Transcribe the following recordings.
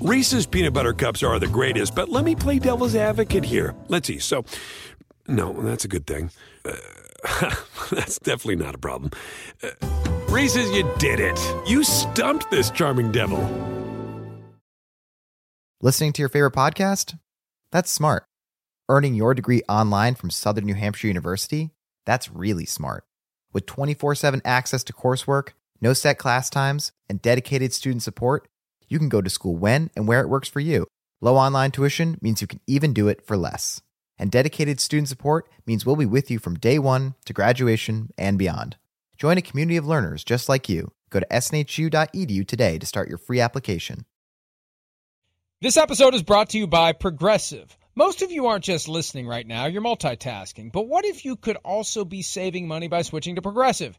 Reese's peanut butter cups are the greatest, but let me play devil's advocate here. Let's see. So, no, that's a good thing. Uh, that's definitely not a problem. Uh, Reese's, you did it. You stumped this charming devil. Listening to your favorite podcast? That's smart. Earning your degree online from Southern New Hampshire University? That's really smart. With 24 7 access to coursework, no set class times, and dedicated student support, you can go to school when and where it works for you. Low online tuition means you can even do it for less. And dedicated student support means we'll be with you from day one to graduation and beyond. Join a community of learners just like you. Go to snhu.edu today to start your free application. This episode is brought to you by Progressive. Most of you aren't just listening right now, you're multitasking. But what if you could also be saving money by switching to Progressive?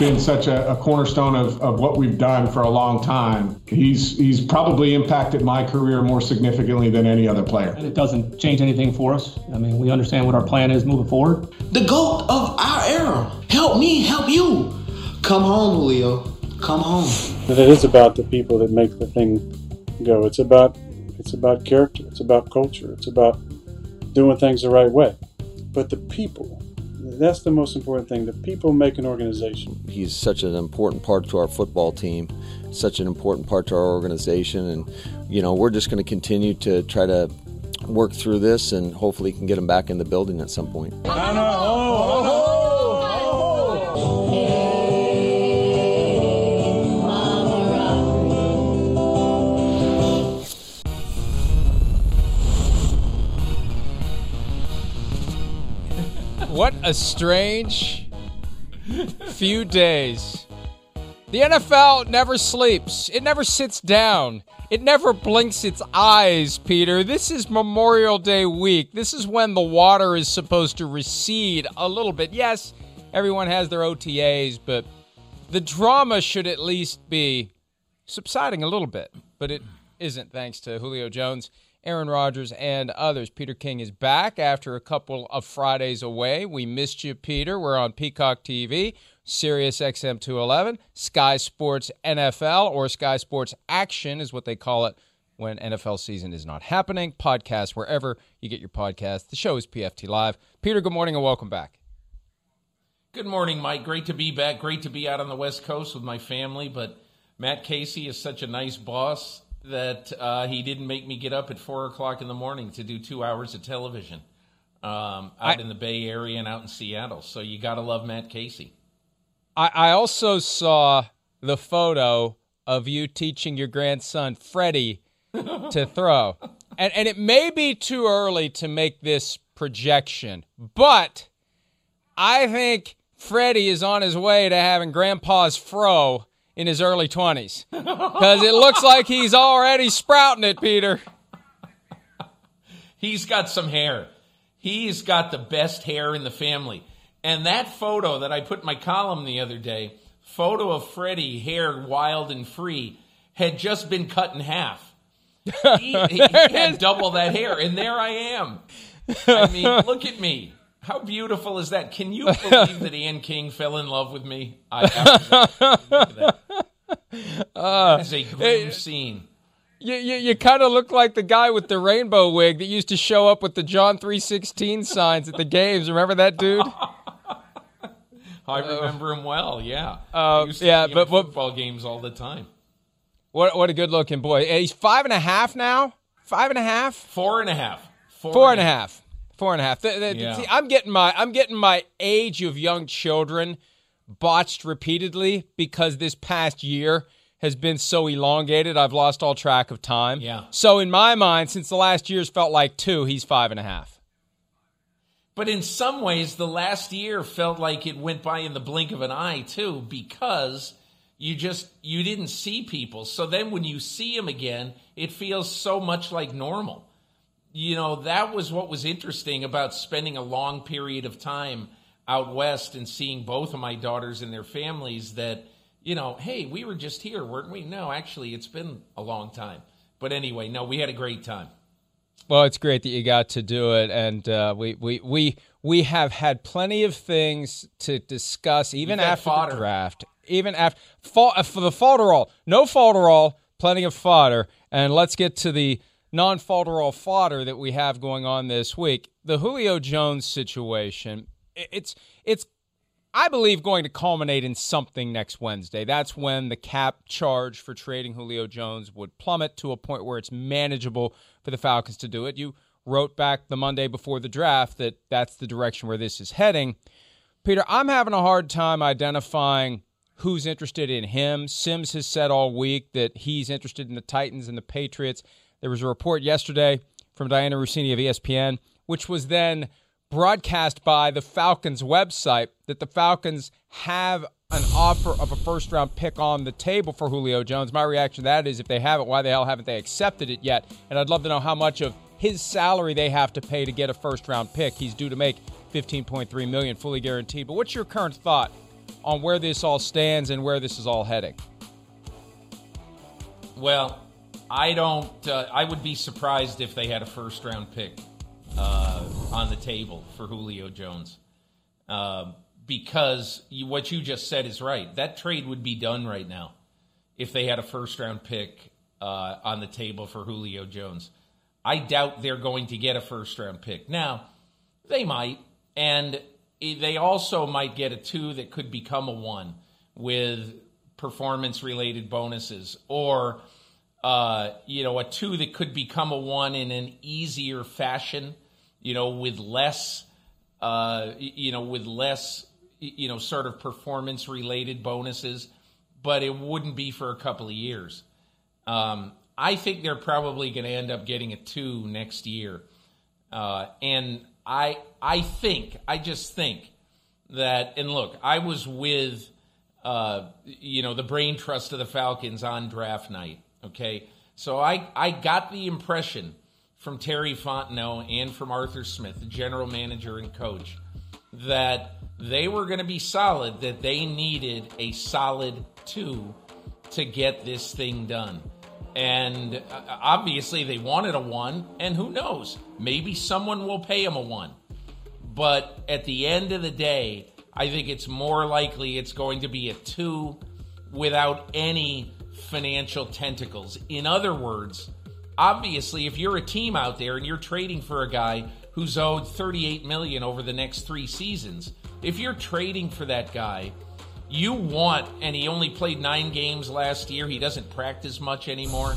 He's been such a, a, cornerstone of, of what we've done for a long time. He's he's probably impacted my career more significantly than any other player. And it doesn't change anything for us. I mean, we understand what our plan is moving forward. The GOAT of our era. Help me, help you. Come home, Julio. Come home. But it is about the people that make the thing go. It's about it's about character. It's about culture. It's about doing things the right way. But the people that's the most important thing. The people make an organization. He's such an important part to our football team, such an important part to our organization, and you know we're just going to continue to try to work through this, and hopefully can get him back in the building at some point. What a strange few days. The NFL never sleeps. It never sits down. It never blinks its eyes, Peter. This is Memorial Day week. This is when the water is supposed to recede a little bit. Yes, everyone has their OTAs, but the drama should at least be subsiding a little bit. But it isn't, thanks to Julio Jones. Aaron Rodgers, and others. Peter King is back after a couple of Fridays away. We missed you, Peter. We're on Peacock TV, Sirius XM 211, Sky Sports NFL, or Sky Sports Action is what they call it when NFL season is not happening. Podcast wherever you get your podcast. The show is PFT Live. Peter, good morning and welcome back. Good morning, Mike. Great to be back. Great to be out on the West Coast with my family. But Matt Casey is such a nice boss that uh, he didn't make me get up at four o'clock in the morning to do two hours of television um, out I, in the Bay Area and out in Seattle. So you got to love Matt Casey. I, I also saw the photo of you teaching your grandson Freddie to throw, and and it may be too early to make this projection, but I think Freddie is on his way to having Grandpa's fro in his early 20s because it looks like he's already sprouting it, Peter. He's got some hair. He's got the best hair in the family. And that photo that I put in my column the other day, photo of Freddie, hair wild and free, had just been cut in half. He, he had double that hair, and there I am. I mean, look at me. How beautiful is that? Can you believe that Ian King fell in love with me? I that. Uh, that is a grim scene. You, you, you kind of look like the guy with the rainbow wig that used to show up with the John 316 signs at the games. Remember that dude? I remember him well, yeah. Uh, yeah, but football games all the time. What what a good looking boy. He's five and a half now? Five and a half? Four and a half. Four, Four and a half. half. Four and a half. The, the, yeah. see, I'm getting my I'm getting my age of young children botched repeatedly because this past year has been so elongated. I've lost all track of time. Yeah. So in my mind, since the last year's felt like two, he's five and a half. But in some ways, the last year felt like it went by in the blink of an eye too, because you just you didn't see people. So then when you see them again, it feels so much like normal. You know, that was what was interesting about spending a long period of time out west and seeing both of my daughters and their families that, you know, hey, we were just here, weren't we? No, actually, it's been a long time. But anyway, no, we had a great time. Well, it's great that you got to do it, and uh, we, we we we have had plenty of things to discuss, even after fodder. the draft, even after for the falderall, no falderall, plenty of fodder, and let's get to the non-falderall fodder that we have going on this week. The Julio Jones situation. It's it's I believe going to culminate in something next Wednesday. That's when the cap charge for trading Julio Jones would plummet to a point where it's manageable for the Falcons to do it. You wrote back the Monday before the draft that that's the direction where this is heading. Peter, I'm having a hard time identifying who's interested in him. Simms has said all week that he's interested in the Titans and the Patriots. There was a report yesterday from Dianna Russini of ESPN, which was then broadcast by the Falcons website that the Falcons have an offer of a first round pick on the table for Julio Jones. My reaction to that is if they have it, why the hell haven't they accepted it yet? And I'd love to know how much of his salary they have to pay to get a first round pick. He's due to make 15.3 million fully guaranteed. But what's your current thought on where this all stands and where this is all heading? Well, I don't uh, I would be surprised if they had a first round pick uh, on the table for Julio Jones. Uh, because you, what you just said is right. That trade would be done right now if they had a first round pick uh, on the table for Julio Jones. I doubt they're going to get a first round pick. Now, they might, and they also might get a two that could become a one with performance related bonuses or uh, you know, a two that could become a one in an easier fashion, you know, with less, uh, you know, with less, you know, sort of performance related bonuses, but it wouldn't be for a couple of years. Um, I think they're probably going to end up getting a two next year. Uh, and I, I think, I just think that, and look, I was with, uh, you know, the brain trust of the Falcons on draft night Okay, so I, I got the impression from Terry Fontenot and from Arthur Smith, the general manager and coach, that they were going to be solid, that they needed a solid two to get this thing done. And uh, obviously, they wanted a one, and who knows? Maybe someone will pay them a one. But at the end of the day, I think it's more likely it's going to be a two without any financial tentacles. In other words, obviously, if you're a team out there and you're trading for a guy who's owed 38 million over the next three seasons, if you're trading for that guy, you want, and he only played nine games last year, he doesn't practice much anymore.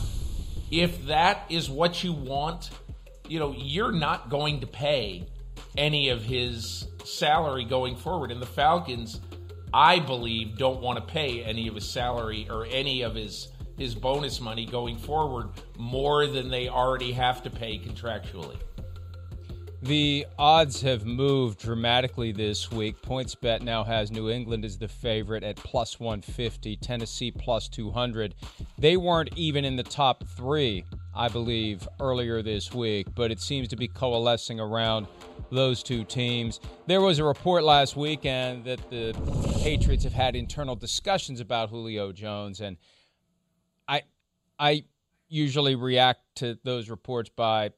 If that is what you want, you know, you're not going to pay any of his salary going forward. And the Falcons I believe, don't want to pay any of his salary or any of his his bonus money going forward more than they already have to pay contractually. The odds have moved dramatically this week. PointsBet now has New England as the favorite at plus 150, Tennessee plus 200. They weren't even in the top three, I believe, earlier this week, but it seems to be coalescing around those two teams. There was a report last weekend that the Patriots have had internal discussions about Julio Jones, and I, I usually react to those reports by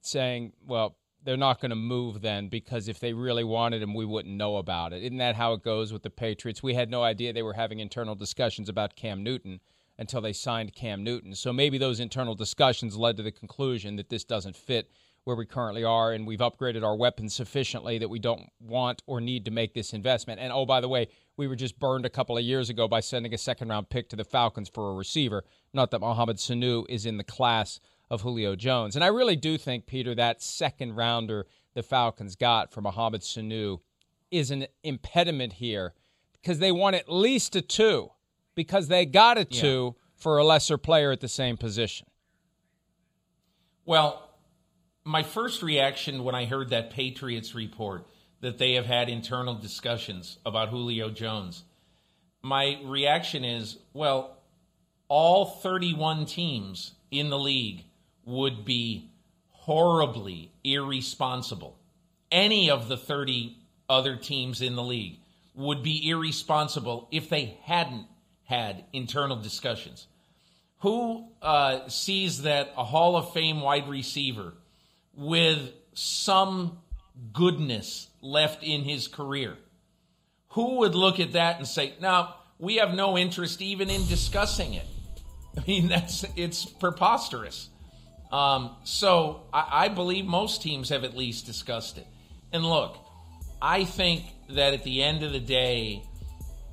saying, well, they're not going to move then because if they really wanted him, we wouldn't know about it. Isn't that how it goes with the Patriots? We had no idea they were having internal discussions about Cam Newton until they signed Cam Newton. So maybe those internal discussions led to the conclusion that this doesn't fit where we currently are, and we've upgraded our weapons sufficiently that we don't want or need to make this investment. And oh, by the way, we were just burned a couple of years ago by sending a second round pick to the Falcons for a receiver. Not that Mohamed Sanu is in the class of Julio Jones. And I really do think, Peter, that second rounder the Falcons got for Mohamed Sanu is an impediment here because they want at least a two because they got a two yeah. for a lesser player at the same position. Well, my first reaction when I heard that Patriots report that they have had internal discussions about Julio Jones, my reaction is, well, all 31 teams in the league would be horribly irresponsible. Any of the 30 other teams in the league would be irresponsible if they hadn't had internal discussions. Who uh, sees that a Hall of Fame wide receiver with some goodness left in his career, who would look at that and say, no, we have no interest even in discussing it? I mean, that's it's preposterous. Um, so I, I believe most teams have at least discussed it. And look, I think that at the end of the day,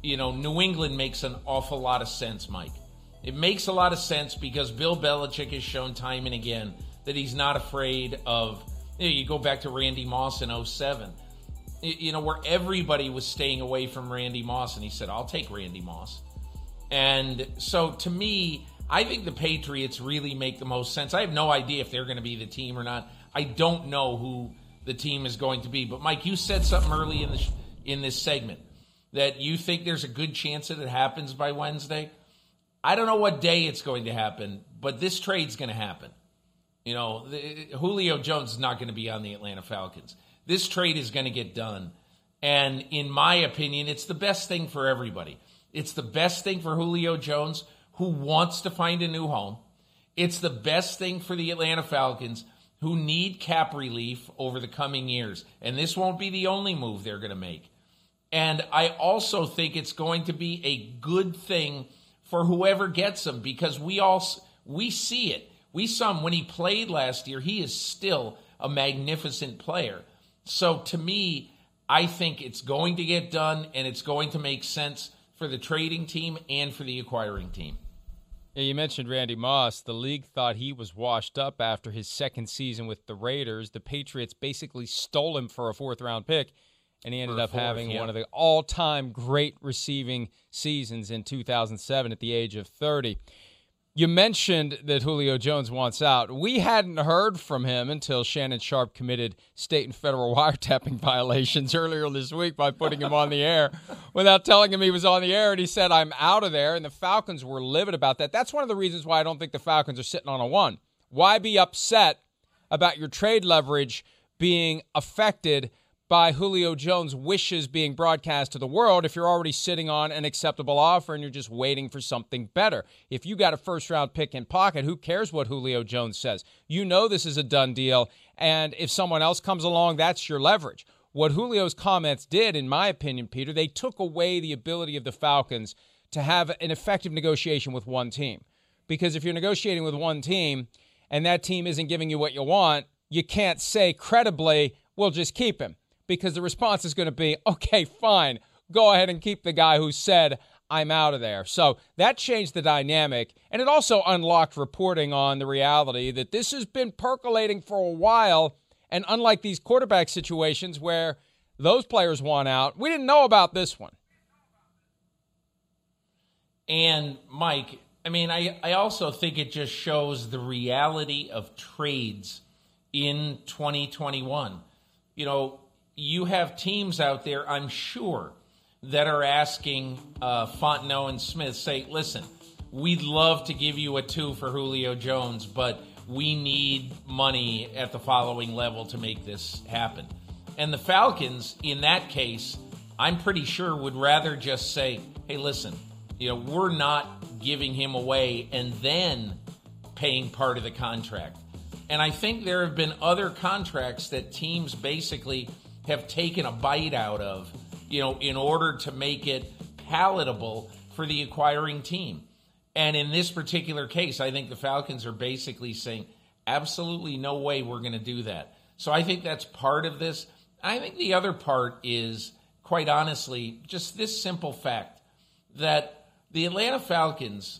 you know, New England makes an awful lot of sense, Mike. It makes a lot of sense because Bill Belichick has shown time and again that he's not afraid of. You, know, you go back to Randy Moss in 07, you know, where everybody was staying away from Randy Moss, and he said, I'll take Randy Moss. And so to me, I think the Patriots really make the most sense. I have no idea if they're going to be the team or not. I don't know who the team is going to be. But Mike, you said something early in this in this segment that you think there's a good chance that it happens by Wednesday. I don't know what day it's going to happen, but this trade's going to happen. You know, the, Julio Jones is not going to be on the Atlanta Falcons. This trade is going to get done. And in my opinion, it's the best thing for everybody. It's the best thing for Julio Jones, who wants to find a new home. It's the best thing for the Atlanta Falcons, who need cap relief over the coming years. And this won't be the only move they're going to make. And I also think it's going to be a good thing for whoever gets him because we all we see it. We saw him when he played last year. He is still a magnificent player. So to me, I think it's going to get done and it's going to make sense for the trading team and for the acquiring team. Yeah, you mentioned Randy Moss. The league thought he was washed up after his second season with the Raiders. The Patriots basically stole him for a fourth round pick and he ended up having yeah. one of the all-time great receiving seasons in 2007 at the age of 30. You mentioned that Julio Jones wants out. We hadn't heard from him until Shannon Sharpe committed state and federal wiretapping violations earlier this week by putting him on the air without telling him he was on the air. And he said, I'm out of there. And the Falcons were livid about that. That's one of the reasons why I don't think the Falcons are sitting on a one. Why be upset about your trade leverage being affected by Julio Jones' wishes being broadcast to the world if you're already sitting on an acceptable offer and you're just waiting for something better. If you got a first round pick in pocket, who cares what Julio Jones says? You know this is a done deal. And if someone else comes along, that's your leverage. What Julio's comments did, in my opinion, Peter, they took away the ability of the Falcons to have an effective negotiation with one team. Because if you're negotiating with one team and that team isn't giving you what you want, you can't say credibly, we'll just keep him because the response is going to be, okay, fine, go ahead and keep the guy who said, I'm out of there. So that changed the dynamic. And it also unlocked reporting on the reality that this has been percolating for a while. And unlike these quarterback situations where those players want out, we didn't know about this one. And Mike, I mean, I, I also think it just shows the reality of trades in 2021. You know, you have teams out there, I'm sure, that are asking uh, Fontenot and Smith, say, listen, we'd love to give you a two for Julio Jones, but we need money at the following level to make this happen. And the Falcons, in that case, I'm pretty sure would rather just say, hey, listen, you know, we're not giving him away and then paying part of the contract. And I think there have been other contracts that teams basically have taken a bite out of, you know, in order to make it palatable for the acquiring team. And in this particular case, I think the Falcons are basically saying, absolutely no way we're going to do that. So I think that's part of this. I think the other part is, quite honestly, just this simple fact that the Atlanta Falcons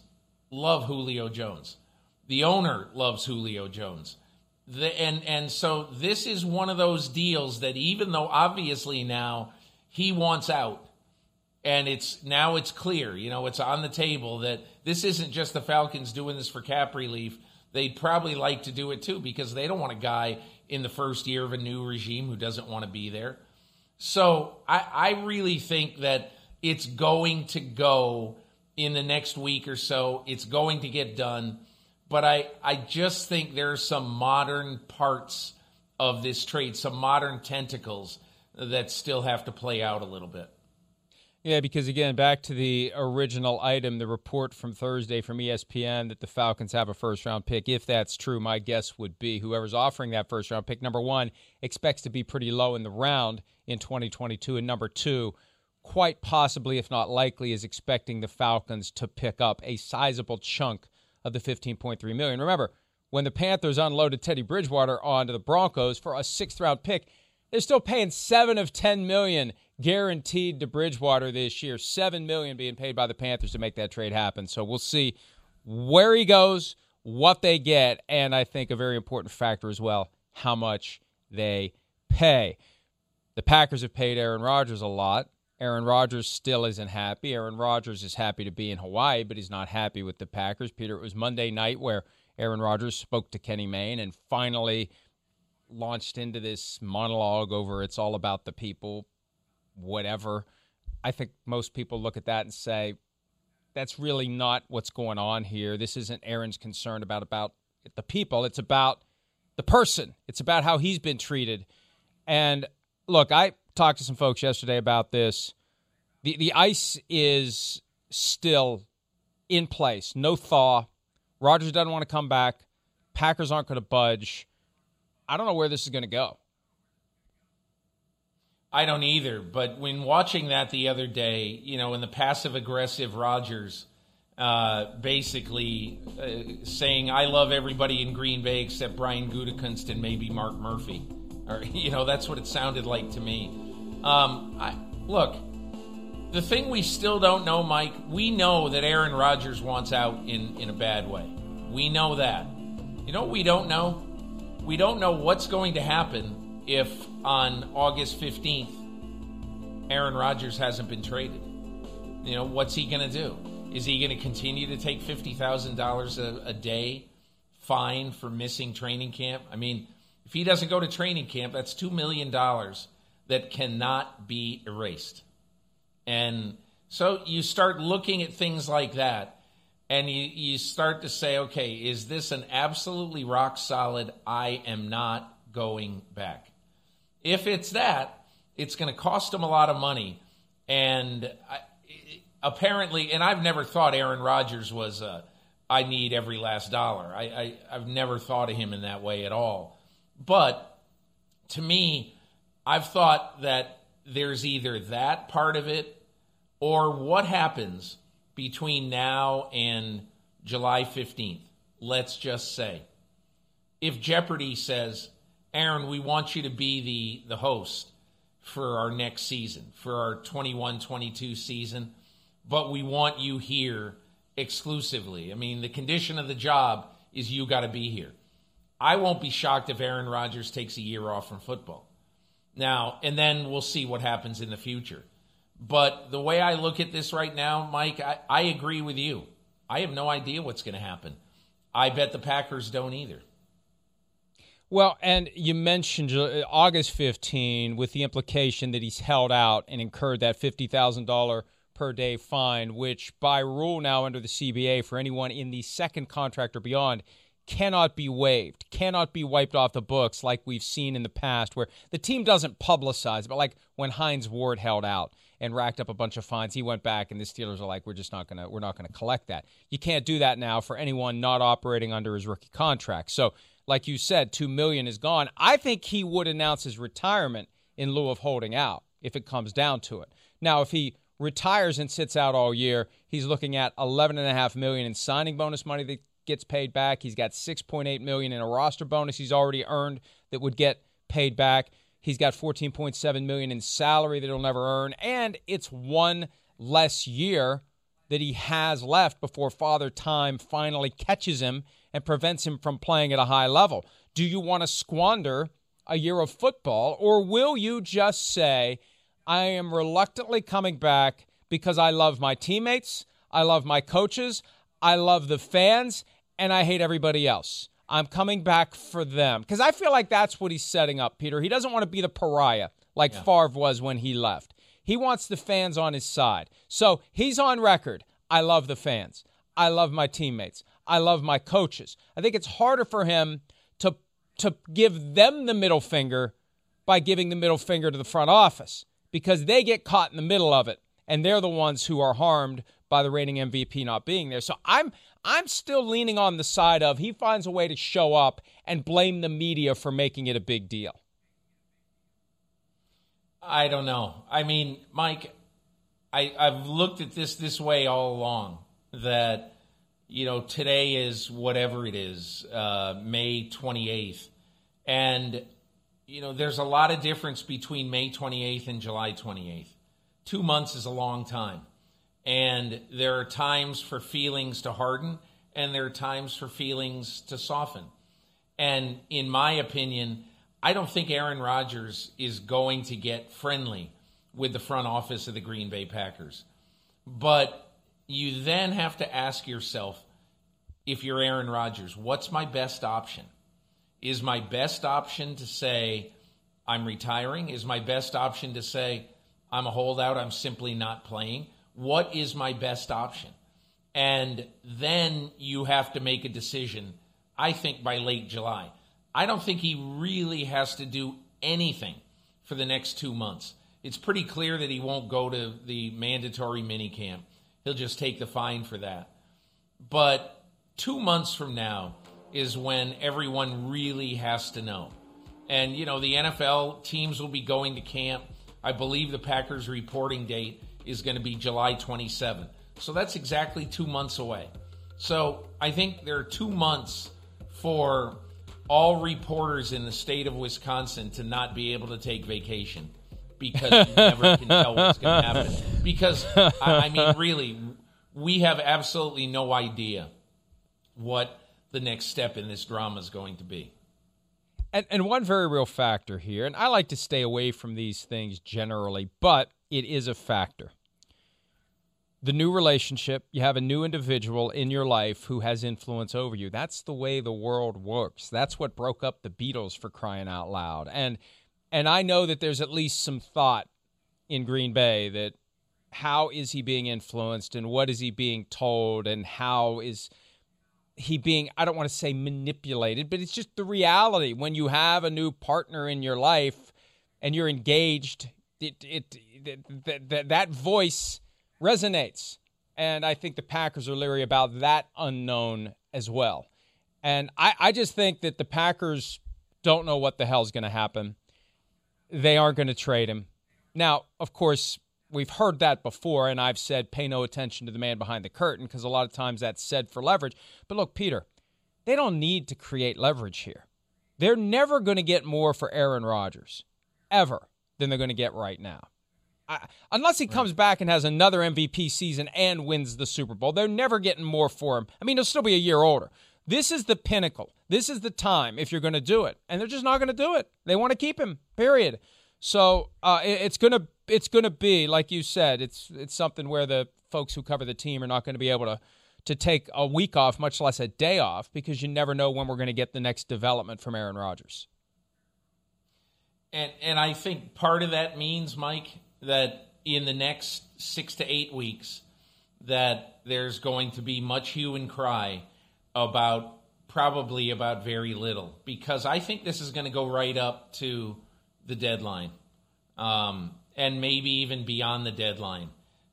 love Julio Jones. The owner loves Julio Jones. The, and and so this is one of those deals that even though obviously now he wants out and it's now it's clear you know it's on the table that this isn't just the falcons doing this for cap relief they'd probably like to do it too because they don't want a guy in the first year of a new regime who doesn't want to be there so i, I really think that It's going to go in the next week or so. It's going to get done. But I, I just think there are some modern parts of this trade, some modern tentacles that still have to play out a little bit. Yeah, because again, back to the original item, the report from Thursday from ESPN that the Falcons have a first round pick. If that's true, my guess would be whoever's offering that first round pick, number one, expects to be pretty low in the round in 2022. And number two, quite possibly, if not likely, is expecting the Falcons to pick up a sizable chunk of the 15.3 million. Remember, when the Panthers unloaded Teddy Bridgewater onto the Broncos for a sixth round pick, they're still paying seven of 10 million guaranteed to Bridgewater this year. Seven million being paid by the Panthers to make that trade happen. So we'll see where he goes, what they get, and I think a very important factor as well, how much they pay. The Packers have paid Aaron Rodgers a lot. Aaron Rodgers still isn't happy. Aaron Rodgers is happy to be in Hawaii, but he's not happy with the Packers. Peter, it was Monday night where Aaron Rodgers spoke to Kenny Mayne and finally launched into this monologue over it's all about the people whatever. I think most people look at that and say, that's really not what's going on here. This isn't Aaron's concern about about the people. It's about the person. It's about how he's been treated. And look, I talked to some folks yesterday about this. The the ice is still in place. No thaw. Rodgers doesn't want to come back. Packers aren't going to budge. I don't know where this is going to go. I don't either. But when watching that the other day, you know, in the passive aggressive Rodgers, uh, basically uh, saying, I love everybody in Green Bay except Brian Gutekunst and maybe Mark Murphy. Or, you know, that's what it sounded like to me. Um, I, look, the thing we still don't know, Mike, we know that Aaron Rodgers wants out in, in a bad way. We know that. You know what we don't know? We don't know what's going to happen if on August 15th, Aaron Rodgers hasn't been traded. You know, what's he going to do? Is he going to continue to take $50,000 a day fine for missing training camp? I mean, if he doesn't go to training camp, that's $2 million that cannot be erased. And so you start looking at things like that and you, you start to say, okay, is this an absolutely rock solid, I am not going back? If it's that, it's going to cost him a lot of money. And I, apparently, and I've never thought Aaron Rodgers was a, I need every last dollar. I, I, I've never thought of him in that way at all. But to me, I've thought that there's either that part of it or what happens between now and July 15th. Let's just say. If Jeopardy says, Aaron, we want you to be the, the host for our next season, for our 21 22 season, but we want you here exclusively. I mean, the condition of the job is you got to be here. I won't be shocked if Aaron Rodgers takes a year off from football. Now, and then we'll see what happens in the future. But the way I look at this right now, Mike, I, I agree with you. I have no idea what's going to happen. I bet the Packers don't either. Well, and you mentioned uh, August 15 with the implication that he's held out and incurred that $50,000 per day fine, which by rule now under the CBA for anyone in the second contract or beyond cannot be waived, cannot be wiped off the books like we've seen in the past where the team doesn't publicize, but like when Hines Ward held out and racked up a bunch of fines, he went back and the Steelers are like, we're just not gonna we're not gonna collect that. You can't do that now for anyone not operating under his rookie contract. So like you said, two million is gone. I think he would announce his retirement in lieu of holding out if it comes down to it. Now, if he retires and sits out all year, he's looking at eleven and a half million in signing bonus money that gets paid back. He's got six point eight million in a roster bonus he's already earned that would get paid back. He's got 14.7 million in salary that he'll never earn and it's one less year that he has left before father time finally catches him and prevents him from playing at a high level. Do you want to squander a year of football, or will you just say, I am reluctantly coming back because I love my teammates, I love my coaches, I love the fans, and I hate everybody else? I'm coming back for them. Because I feel like that's what he's setting up, Peter. He doesn't want to be the pariah like yeah. Favre was when he left. He wants the fans on his side. So he's on record. I love the fans. I love my teammates. I love my coaches. I think it's harder for him to to give them the middle finger by giving the middle finger to the front office because they get caught in the middle of it and they're the ones who are harmed by the reigning MVP not being there. So I'm I'm still leaning on the side of he finds a way to show up and blame the media for making it a big deal. I don't know. I mean, Mike, I, I've looked at this this way all along that, you know, today is whatever it is, uh, May 28th. And, you know, there's a lot of difference between May 28th and July 28th. Two months is a long time. And there are times for feelings to harden, and there are times for feelings to soften. And in my opinion, I don't think Aaron Rodgers is going to get friendly with the front office of the Green Bay Packers. But you then have to ask yourself if you're Aaron Rodgers, what's my best option? Is my best option to say, I'm retiring? Is my best option to say, I'm a holdout, I'm simply not playing? What is my best option? And then you have to make a decision, I think, by late July. I don't think he really has to do anything for the next two months. It's pretty clear that he won't go to the mandatory minicamp. He'll just take the fine for that. But two months from now is when everyone really has to know. And, you know, the NFL teams will be going to camp. I believe the Packers' reporting date is going to be July 27. So that's exactly two months away. So I think there are two months for all reporters in the state of Wisconsin to not be able to take vacation because you never can tell what's going to happen. Because, I, I mean, really, we have absolutely no idea what the next step in this drama is going to be. And, and one very real factor here, and I like to stay away from these things generally, but it is a factor the new relationship, you have a new individual in your life who has influence over you. That's the way the world works. That's what broke up the Beatles for crying out loud. And and I know that there's at least some thought in Green Bay that how is he being influenced and what is he being told and how is he being I don't want to say manipulated, but it's just the reality when you have a new partner in your life and you're engaged it it, it that, that voice resonates. And I think the Packers are leery about that unknown as well. And I, I just think that the Packers don't know what the hell's going to happen. They aren't going to trade him. Now, of course, we've heard that before, and I've said pay no attention to the man behind the curtain because a lot of times that's said for leverage. But look, Peter, they don't need to create leverage here. They're never going to get more for Aaron Rodgers, ever, than they're going to get right now. I, unless he comes back and has another MVP season and wins the Super Bowl, they're never getting more for him. I mean, he'll still be a year older. This is the pinnacle. This is the time if you're going to do it, and they're just not going to do it. They want to keep him. Period. So uh, it, it's gonna it's gonna be like you said. It's it's something where the folks who cover the team are not going to be able to to take a week off, much less a day off, because you never know when we're going to get the next development from Aaron Rodgers. And and I think part of that means, Mike, that in the next six to eight weeks that there's going to be much hue and cry about probably about very little. Because I think this is going to go right up to the deadline. Um, and maybe even beyond the deadline,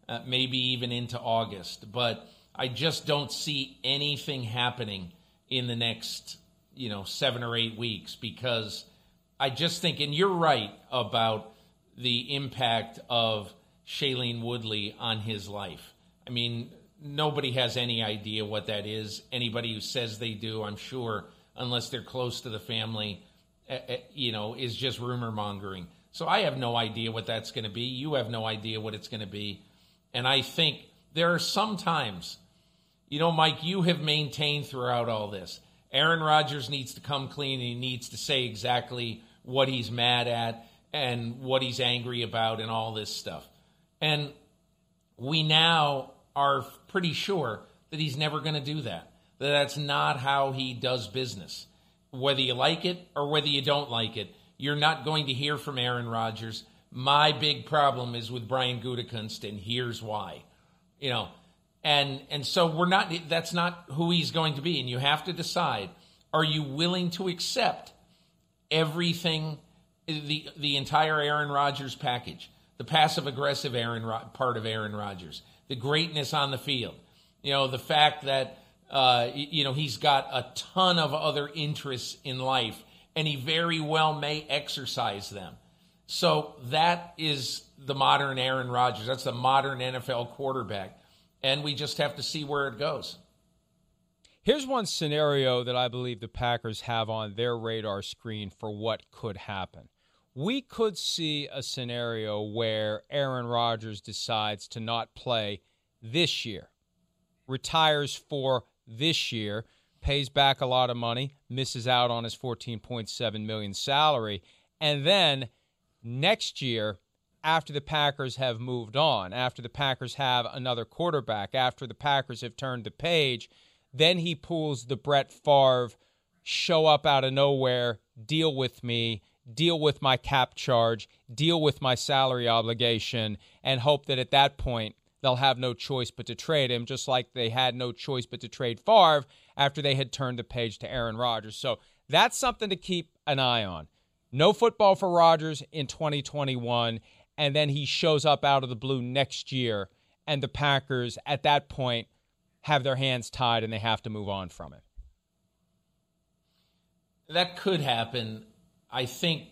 uh, maybe even into August. But I just don't see anything happening in the next you know seven or eight weeks. Because I just think, and you're right about the impact of Shailene Woodley on his life. I mean, nobody has any idea what that is. Anybody who says they do, I'm sure, unless they're close to the family, uh, you know, is just rumor mongering. So I have no idea what that's going to be. You have no idea what it's going to be. And I think there are some times, you know, Mike, you have maintained throughout all this. Aaron Rodgers needs to come clean. And he needs to say exactly what he's mad at and what he's angry about and all this stuff. And we now are pretty sure that he's never going to do that. That that's not how he does business. Whether you like it or whether you don't like it, you're not going to hear from Aaron Rodgers My big problem is with Brian Gutekunst, and here's why. You know, and and so we're not. That's not who he's going to be, and you have to decide: Are you willing to accept everything, the the entire Aaron Rodgers package, the passive aggressive Aaron part of Aaron Rodgers, the greatness on the field, you know, the fact that uh, you know he's got a ton of other interests in life, and he very well may exercise them. So that is the modern Aaron Rodgers. That's the modern NFL quarterback, and we just have to see where it goes. Here's one scenario that I believe the Packers have on their radar screen for what could happen. We could see a scenario where Aaron Rodgers decides to not play this year, retires for this year, pays back a lot of money, misses out on his 14.7 million salary, and then next year after the Packers have moved on, after the Packers have another quarterback, after the Packers have turned the page, then he pulls the Brett Favre show up out of nowhere, deal with me, deal with my cap charge, deal with my salary obligation, and hope that at that point they'll have no choice but to trade him, just like they had no choice but to trade Favre after they had turned the page to Aaron Rodgers. So that's something to keep an eye on. No football for Rodgers in 2021, and then he shows up out of the blue next year, and the Packers at that point have their hands tied and they have to move on from it. That could happen. I think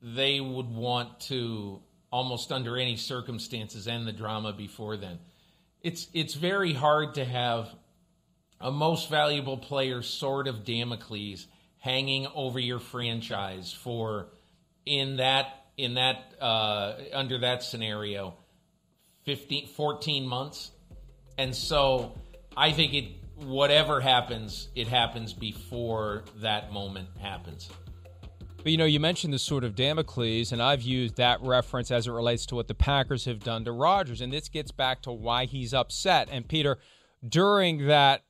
they would want to almost under any circumstances end the drama before then. It's it's very hard to have a most valuable player sword of Damocles hanging over your franchise for in that in that uh, under that scenario 15 14 months and so i think it whatever happens it happens before that moment happens but you know, you mentioned the sword of Damocles, and I've used that reference as it relates to what the Packers have done to Rodgers, and this gets back to why he's upset. And Peter, during that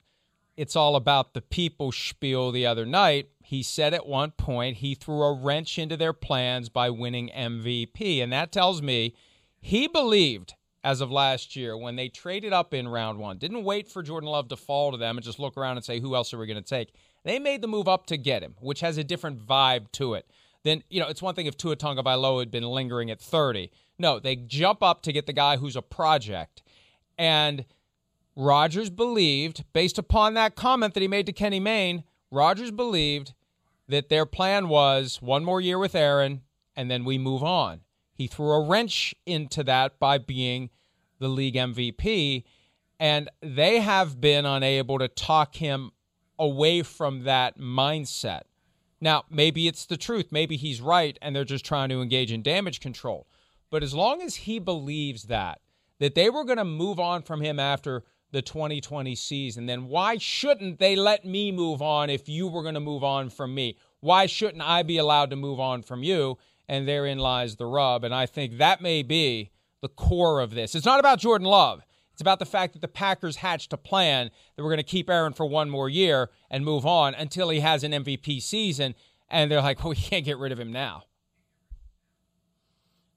it's all about the people spiel the other night, he said at one point he threw a wrench into their plans by winning MVP. And that tells me he believed as of last year when they traded up in round one, didn't wait for Jordan Love to fall to them and just look around and say, who else are we going to take? They made the move up to get him, which has a different vibe to it. Then, you know, it's one thing if Tua Tagovailoa had been lingering at 30. No, they jump up to get the guy who's a project. And Rodgers believed, based upon that comment that he made to Kenny Mayne, Rodgers believed that their plan was one more year with Aaron and then we move on. He threw a wrench into that by being the league MVP, and they have been unable to talk him away from that mindset. Now, maybe it's the truth. Maybe he's right and they're just trying to engage in damage control. But as long as he believes that, that they were going to move on from him after the 2020 season, then why shouldn't they let me move on if you were going to move on from me? Why shouldn't I be allowed to move on from you? And therein lies the rub. And I think that may be the core of this. It's not about Jordan Love. It's about the fact that the Packers hatched a plan that we're going to keep Aaron for one more year and move on until he has an MVP season. And they're like, well, we can't get rid of him now.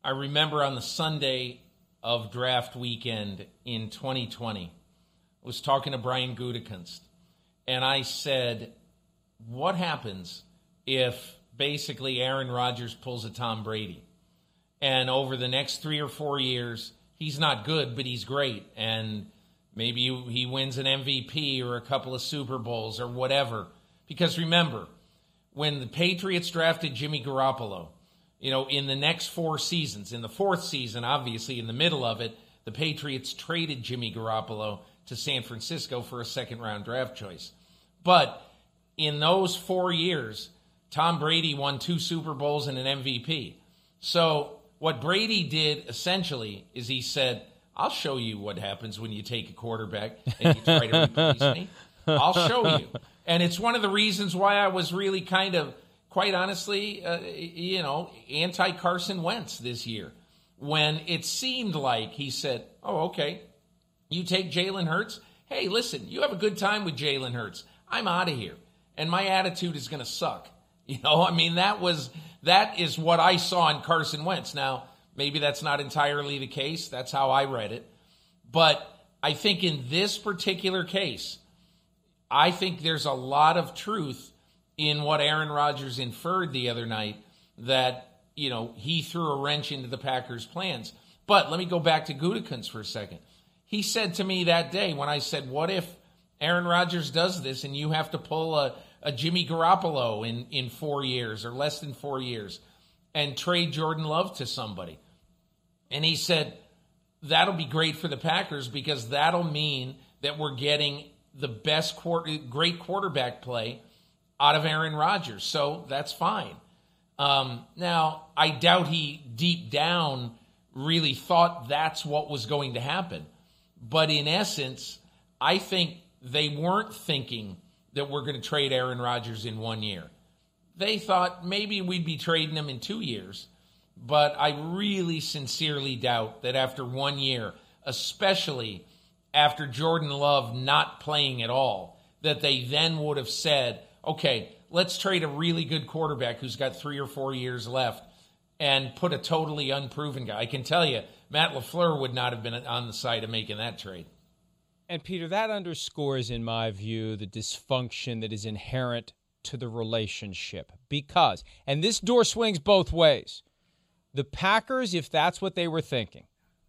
I remember on the Sunday of draft weekend in 2020, I was talking to Brian Gutekunst, and I said, "What happens if basically Aaron Rodgers pulls a Tom Brady, and over the next three or four years, he's not good, but he's great, and maybe he wins an MVP or a couple of Super Bowls or whatever." Because remember, when the Patriots drafted Jimmy Garoppolo, you know, in the next four seasons, in the fourth season, obviously in the middle of it, the Patriots traded Jimmy Garoppolo to San Francisco for a second round draft choice. But in those four years, Tom Brady won two Super Bowls and an MVP. So what Brady did essentially is he said, I'll show you what happens when you take a quarterback and you try to replace me. I'll show you. And it's one of the reasons why I was really kind of, quite honestly, uh, you know, anti Carson Wentz this year. When it seemed like he said, oh, okay, you take Jalen Hurts. Hey, listen, you have a good time with Jalen Hurts. I'm out of here. And my attitude is going to suck. You know, I mean, that was, that is what I saw in Carson Wentz. Now, Maybe that's not entirely the case. That's how I read it. But I think in this particular case, I think there's a lot of truth in what Aaron Rodgers inferred the other night that, you know, he threw a wrench into the Packers' plans. But let me go back to Gutekunst for a second. He said to me that day when I said, What if Aaron Rodgers does this and you have to pull a, a Jimmy Garoppolo in, in four years or less than four years and trade Jordan Love to somebody? And he said, That'll be great for the Packers because that'll mean that we're getting the best quarter, great quarterback play out of Aaron Rodgers. So that's fine. Um, now, I doubt he deep down really thought that's what was going to happen. But in essence, I think they weren't thinking that we're going to trade Aaron Rodgers in one year. They thought maybe we'd be trading him in two years. But I really sincerely doubt that after one year, especially after Jordan Love not playing at all, that they then would have said, okay, let's trade a really good quarterback who's got three or four years left and put a totally unproven guy. I can tell you, Matt LaFleur would not have been on the side of making that trade. And Peter, that underscores, in my view, the dysfunction that is inherent to the relationship. Because, and this door swings both ways. The Packers, if that's what they were thinking,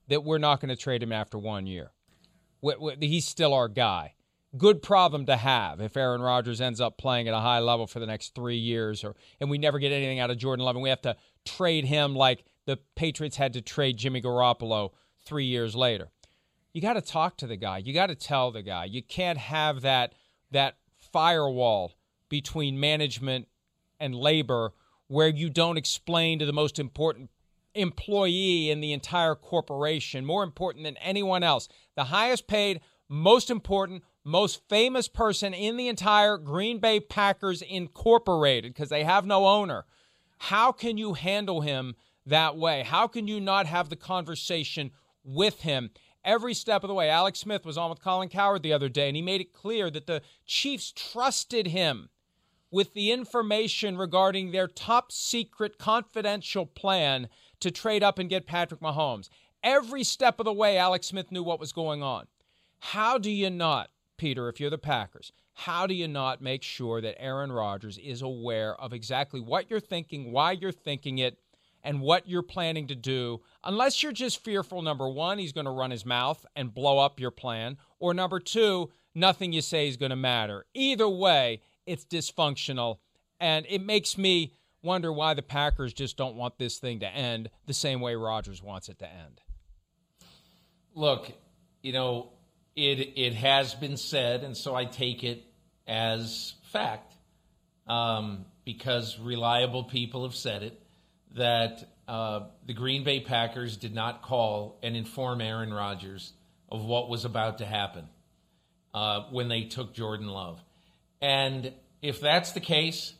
that we're not going to trade him after one year, he's still our guy. Good problem to have if Aaron Rodgers ends up playing at a high level for the next three years, or and we never get anything out of Jordan Love, and we have to trade him like the Patriots had to trade Jimmy Garoppolo three years later. You got to talk to the guy. You got to tell the guy. You can't have that that firewall between management and labor where you don't explain to the most important employee in the entire corporation, more important than anyone else, the highest paid, most important, most famous person in the entire Green Bay Packers Incorporated because they have no owner. How can you handle him that way? How can you not have the conversation with him? Every step of the way. Alex Smith was on with Colin Cowherd the other day, and he made it clear that the Chiefs trusted him with the information regarding their top secret confidential plan to trade up and get Patrick Mahomes. Every step of the way, Alex Smith knew what was going on. How do you not, Peter, if you're the Packers, how do you not make sure that Aaron Rodgers is aware of exactly what you're thinking, why you're thinking it, and what you're planning to do, unless you're just fearful, number one, he's going to run his mouth and blow up your plan, or number two, nothing you say is going to matter. Either way, it's dysfunctional, and it makes me wonder why the Packers just don't want this thing to end the same way Rodgers wants it to end. Look, you know, it it has been said, and so I take it as fact, um, because reliable people have said it, that uh, the Green Bay Packers did not call and inform Aaron Rodgers of what was about to happen uh, when they took Jordan Love. And if that's the case,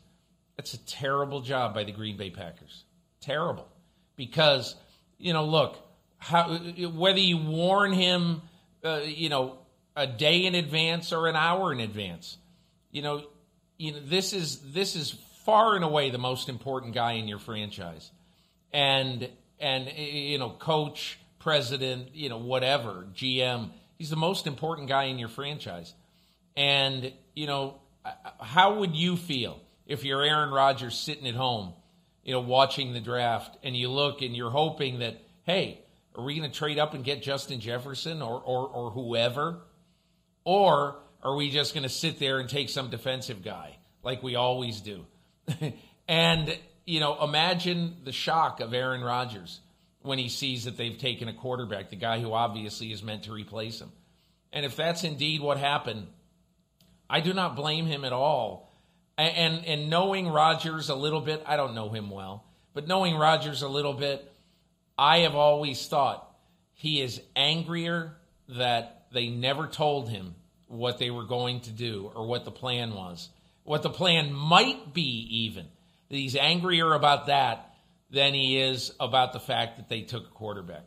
that's a terrible job by the Green Bay Packers. Terrible. Because, you know, look, how, whether you warn him, uh, you know, a day in advance or an hour in advance, you know, you know, this is this is far and away the most important guy in your franchise, and and you know, coach, president, you know, whatever, GM, he's the most important guy in your franchise, and you know, how would you feel if you're Aaron Rodgers sitting at home, you know, watching the draft, and you look and you're hoping that, hey, are we going to trade up and get Justin Jefferson or, or, or whoever? Or are we just going to sit there and take some defensive guy like we always do? And, you know, imagine the shock of Aaron Rodgers when he sees that they've taken a quarterback, the guy who obviously is meant to replace him. And if that's indeed what happened, I do not blame him at all. And, and knowing Rodgers a little bit, I don't know him well, but knowing Rodgers a little bit, I have always thought he is angrier that they never told him what they were going to do or what the plan was, what the plan might be, even. That he's angrier about that than he is about the fact that they took a quarterback.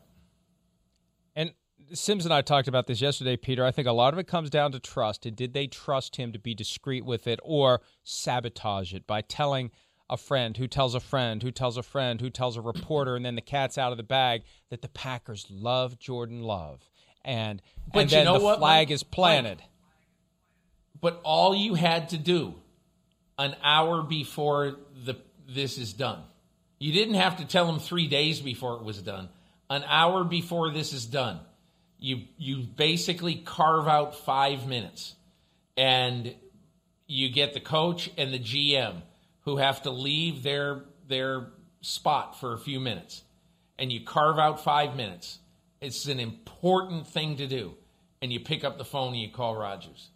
And Simms and I talked about this yesterday, Peter. I think a lot of it comes down to trust. And did they trust him to be discreet with it or sabotage it by telling a friend who tells a friend who tells a friend who tells a reporter, and then the cat's out of the bag that the Packers love Jordan Love, and But and then the what, flag Mike? is planted. But all you had to do an hour before the this is done. You didn't have to tell them 3 days before it was done. An hour before this is done. You you basically carve out 5 minutes and you get the coach and the GM who have to leave their their spot for a few minutes and you carve out 5 minutes. It's an important thing to do and you pick up the phone and you call Rodgers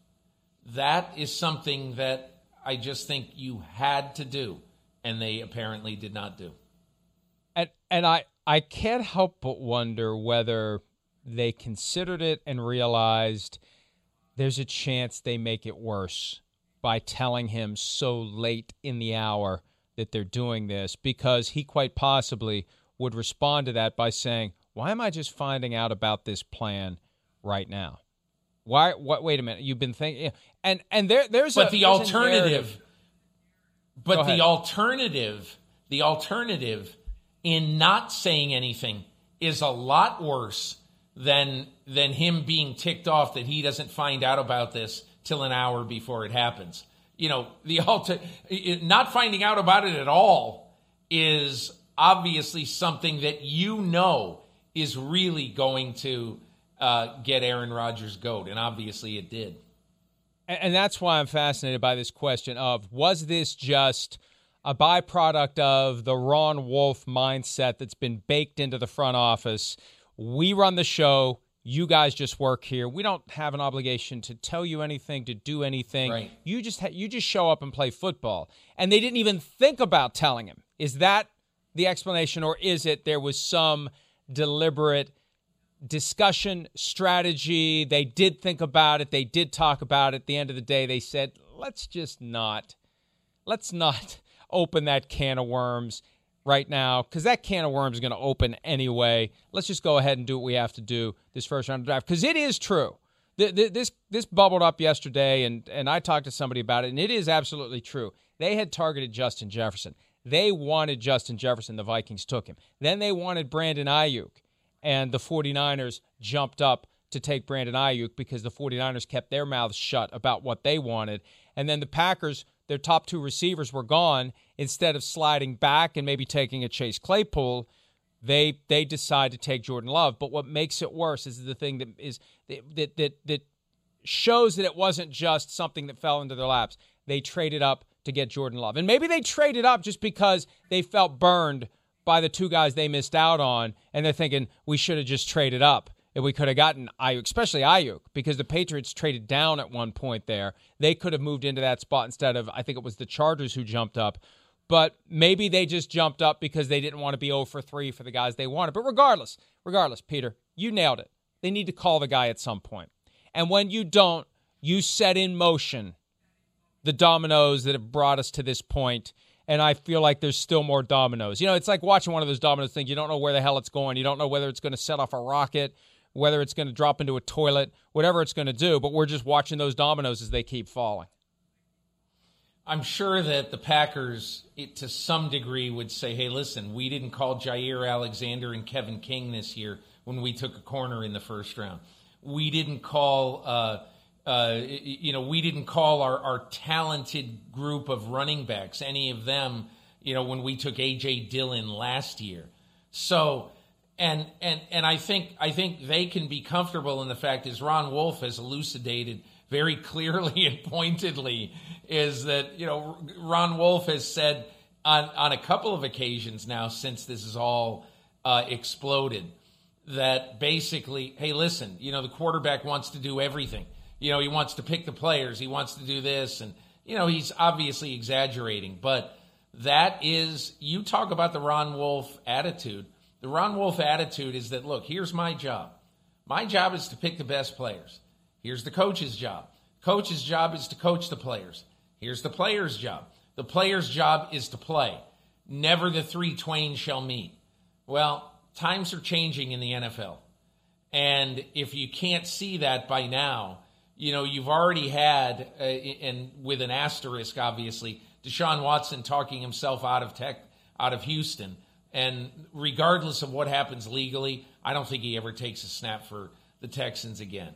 that is something that I just think you had to do, and they apparently did not do. And and I I can't help but wonder whether they considered it and realized there's a chance they make it worse by telling him so late in the hour that they're doing this because he quite possibly would respond to that by saying, "Why am I just finding out about this plan right now?" Why what wait a minute, you've been thinking and and there there's But a the alternative, but the alternative, the alternative in not saying anything is a lot worse than than him being ticked off that he doesn't find out about this till an hour before it happens. You know, the alter not finding out about it at all is obviously something that you know is really going to uh, get Aaron Rodgers goat, and obviously it did. And, and that's why I'm fascinated by this question of was this just a byproduct of the Ron Wolf mindset that's been baked into the front office? We run the show. You guys just work here. We don't have an obligation to tell you anything, to do anything. Right. You just ha- you just show up and play football. And they didn't even think about telling him. Is that the explanation, or is it there was some deliberate discussion strategy. They did think about it. They did talk about it. At the end of the day, they said, let's just not, let's not open that can of worms right now because that can of worms is going to open anyway. Let's just go ahead and do what we have to do this first round of draft because it is true. Th- th- This this bubbled up yesterday, and and I talked to somebody about it, and it is absolutely true. They had targeted Justin Jefferson. They wanted Justin Jefferson. The Vikings took him. Then they wanted Brandon Aiyuk and the 49ers jumped up to take Brandon Aiyuk because the 49ers kept their mouths shut about what they wanted. And then the Packers, their top two receivers were gone. Instead of sliding back and maybe taking a Chase Claypool, they they decide to take Jordan Love. But what makes it worse is the thing that is that that that shows that it wasn't just something that fell into their laps. They traded up to get Jordan Love. And maybe they traded up just because they felt burned by the two guys they missed out on, and they're thinking we should have just traded up if we could have gotten Aiyuk, especially Aiyuk, because the Patriots traded down at one point there. They could have moved into that spot instead of I think it was the Chargers who jumped up. But maybe they just jumped up because they didn't want to be 0 for 3 for the guys they wanted. But regardless, regardless, Peter, you nailed it. They need to call the guy at some point. And when you don't, you set in motion the dominoes that have brought us to this point and I feel like there's still more dominoes. You know, it's like watching one of those dominoes things. You don't know where the hell it's going. You don't know whether it's going to set off a rocket, whether it's going to drop into a toilet, whatever it's going to do. But we're just watching those dominoes as they keep falling. I'm sure that the Packers, it, to some degree, would say, "Hey, listen, we didn't call Jaire Alexander and Kevin King this year when we took a corner in the first round. We didn't call, uh, uh, you know, we didn't call our, our talented group of running backs, any of them, you know, when we took AJ Dillon last year. So." And, and and I think I think they can be comfortable in the fact, as Ron Wolf has elucidated very clearly and pointedly, is that you know Ron Wolf has said on on a couple of occasions now since this is all uh, exploded that basically, hey, listen, you know the quarterback wants to do everything. You know he wants to pick the players, he wants to do this, and you know he's obviously exaggerating, but that is you talk about the Ron Wolf attitude. The Ron Wolf attitude is that look, here's my job. My job is to pick the best players. Here's the coach's job. Coach's job is to coach the players. Here's the player's job. The player's job is to play. Never the three twain shall meet. Well, times are changing in the NFL. And if you can't see that by now, you know, you've already had, uh, and with an asterisk, obviously, Deshaun Watson talking himself out of tech, out of Houston. And regardless of what happens legally, I don't think he ever takes a snap for the Texans again.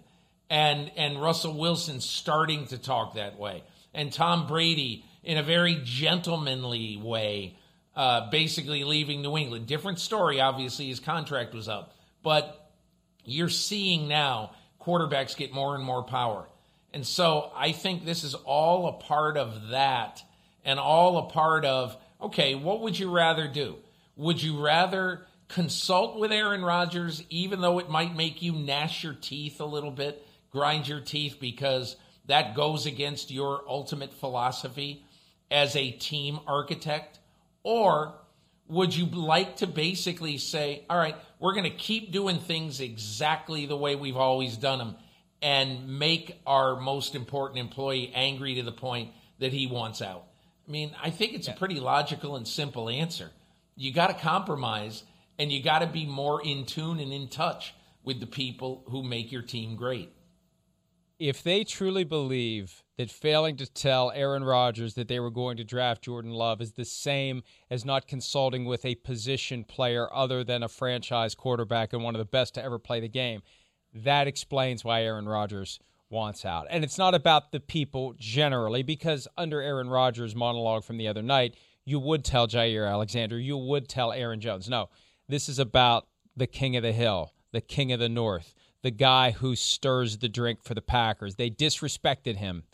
And and Russell Wilson starting to talk that way. And Tom Brady in a very gentlemanly way, uh, basically leaving New England. Different story, obviously, his contract was up. But you're seeing now quarterbacks get more and more power. And so I think this is all a part of that and all a part of, okay, what would you rather do? Would you rather consult with Aaron Rodgers, even though it might make you gnash your teeth a little bit, grind your teeth because that goes against your ultimate philosophy as a team architect? Or would you like to basically say, all right, we're going to keep doing things exactly the way we've always done them and make our most important employee angry to the point that he wants out? I mean, I think it's a pretty logical and simple answer. You got to compromise and you got to be more in tune and in touch with the people who make your team great. If they truly believe that failing to tell Aaron Rodgers that they were going to draft Jordan Love is the same as not consulting with a position player other than a franchise quarterback and one of the best to ever play the game, that explains why Aaron Rodgers wants out. And it's not about the people generally, because under Aaron Rodgers' monologue from the other night, you would tell Jaire Alexander, you would tell Aaron Jones. No, this is about the king of the hill, the king of the north, the guy who stirs the drink for the Packers. They disrespected him.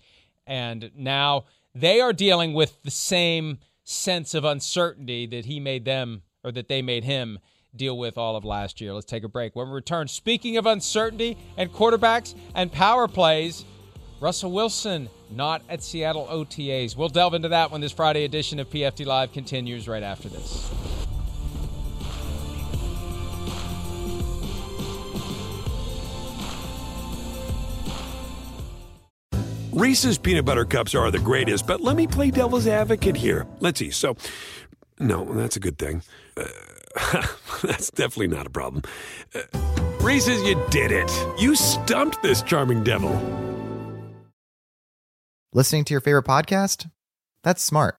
And now they are dealing with the same sense of uncertainty that he made them or that they made him deal with all of last year. Let's take a break. When we return, speaking of uncertainty and quarterbacks and power plays, Russell Wilson not at Seattle OTAs. We'll delve into that when this Friday edition of PFT Live continues right after this. Reese's peanut butter cups are the greatest, but let me play devil's advocate here. Let's see. So, no, that's a good thing. Uh, that's definitely not a problem. Uh, Reese's, you did it. You stumped this charming devil. Listening to your favorite podcast? That's smart.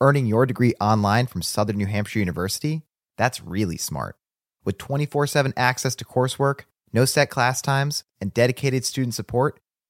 Earning your degree online from Southern New Hampshire University? That's really smart. With 24 7 access to coursework, no set class times, and dedicated student support,